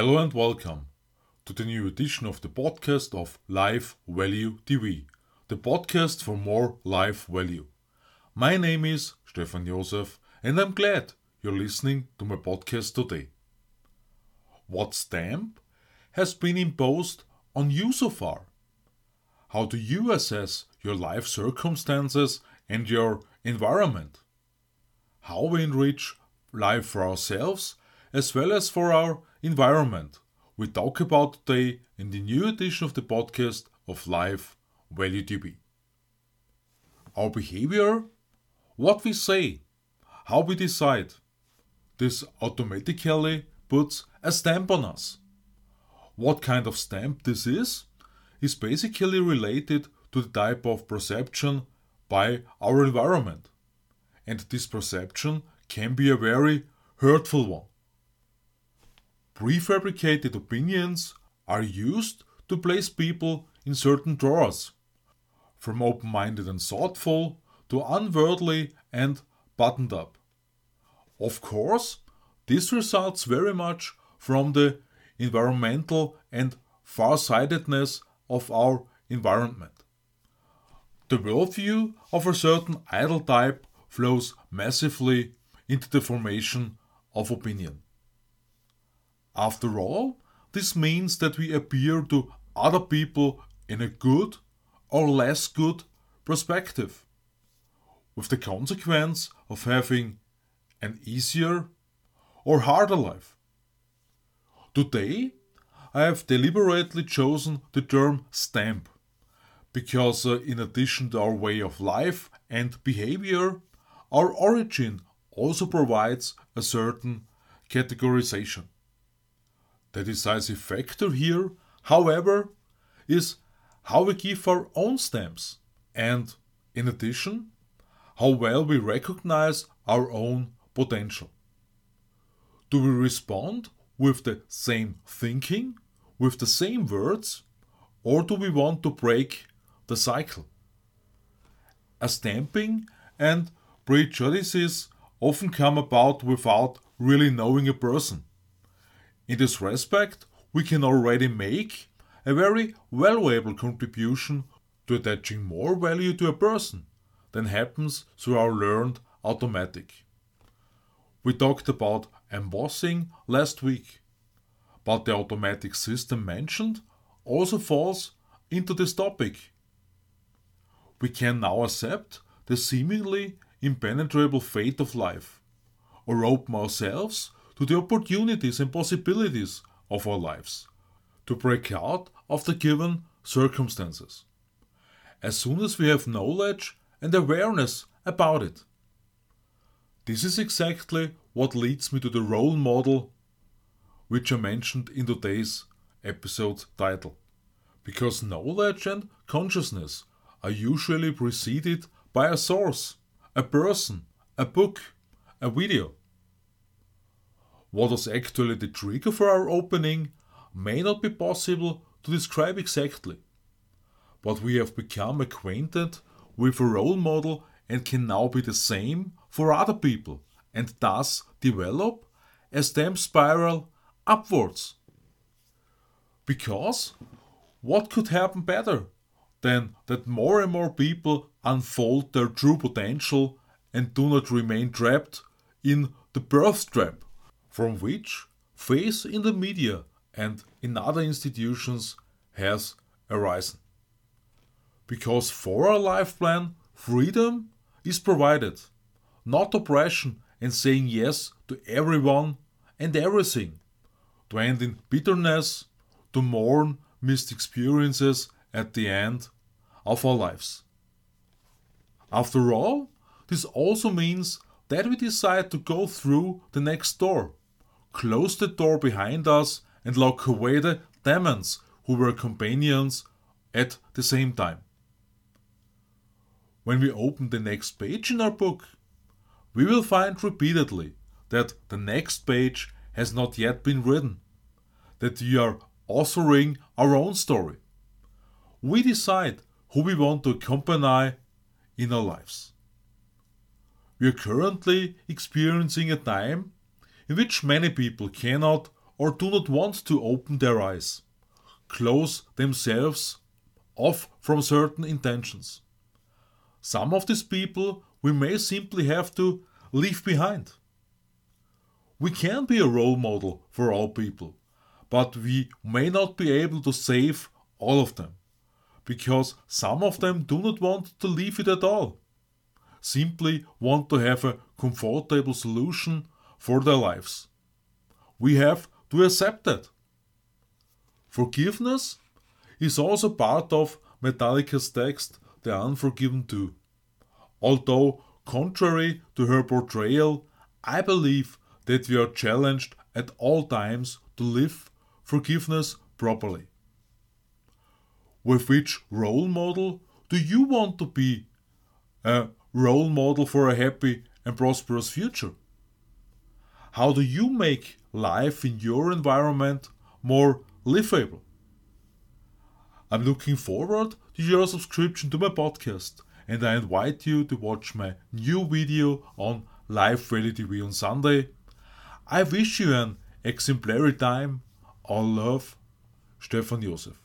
Hello and welcome to the new edition of the podcast of Life Value TV, the podcast for more life value. My name is Stefan Josef and I'm glad you're listening to my podcast today. What stamp has been imposed on you so far? How do you assess your life circumstances and your environment? How we enrich life for ourselves as well as for our environment. We talk about today in the new edition of the podcast of Life Value TV. Our behavior, what we say, how we decide, this automatically puts a stamp on us. What kind of stamp this is, is basically related to the type of perception by our environment. And this perception can be a very hurtful one. Prefabricated opinions are used to place people in certain drawers, from open minded and thoughtful to unworldly and buttoned up. Of course, this results very much from the environmental and far-sightedness of our environment. The worldview of a certain idol type flows massively into the formation of opinion. After all, this means that we appear to other people in a good or less good perspective, with the consequence of having an easier or harder life. Today, I have deliberately chosen the term stamp because, uh, in addition to our way of life and behavior, our origin also provides a certain categorization. The decisive factor here, however, is how we give our own stamps and, in addition, how well we recognize our own potential. Do we respond with the same thinking, with the same words, or do we want to break the cycle? A stamping and prejudices often come about without really knowing a person. In this respect, we can already make a very valuable contribution to attaching more value to a person than happens through our learned automatic. We talked about embossing last week, but the automatic system mentioned also falls into this topic. We can now accept the seemingly impenetrable fate of life, or open ourselves to the opportunities and possibilities of our lives, to break out of the given circumstances. As soon as we have knowledge and awareness about it. This is exactly what leads me to the role model which I mentioned in today's episode title. Because knowledge and consciousness are usually preceded by a source, a person, a book, a video. What was actually the trigger for our opening may not be possible to describe exactly. But we have become acquainted with a role model and can now be the same for other people and thus develop a stamp spiral upwards. Because what could happen better than that more and more people unfold their true potential and do not remain trapped in the birth trap from which faith in the media and in other institutions has arisen. Because for our life plan, freedom is provided, not oppression and saying yes to everyone and everything, to end in bitterness, to mourn missed experiences at the end of our lives. After all, this also means that we decide to go through the next door close the door behind us, and lock away the demons who were companions at the same time. When we open the next page in our book, we will find repeatedly that the next page has not yet been written, that we are authoring our own story. We decide who we want to accompany in our lives. We are currently experiencing a time in which many people cannot or do not want to open their eyes, close themselves off from certain intentions. Some of these people we may simply have to leave behind. We can be a role model for all people, but we may not be able to save all of them, because some of them do not want to leave it at all, simply want to have a comfortable solution for their lives. We have to accept that. Forgiveness is also part of Metallica's text, The Unforgiven 2. Although, contrary to her portrayal, I believe that we are challenged at all times to live forgiveness properly. With which role model do you want to be a role model for a happy and prosperous future? How do you make life in your environment more livable? I'm looking forward to your subscription to my podcast and I invite you to watch my new video on Life Value TV on Sunday. I wish you an exemplary time. All love, Stefan Josef.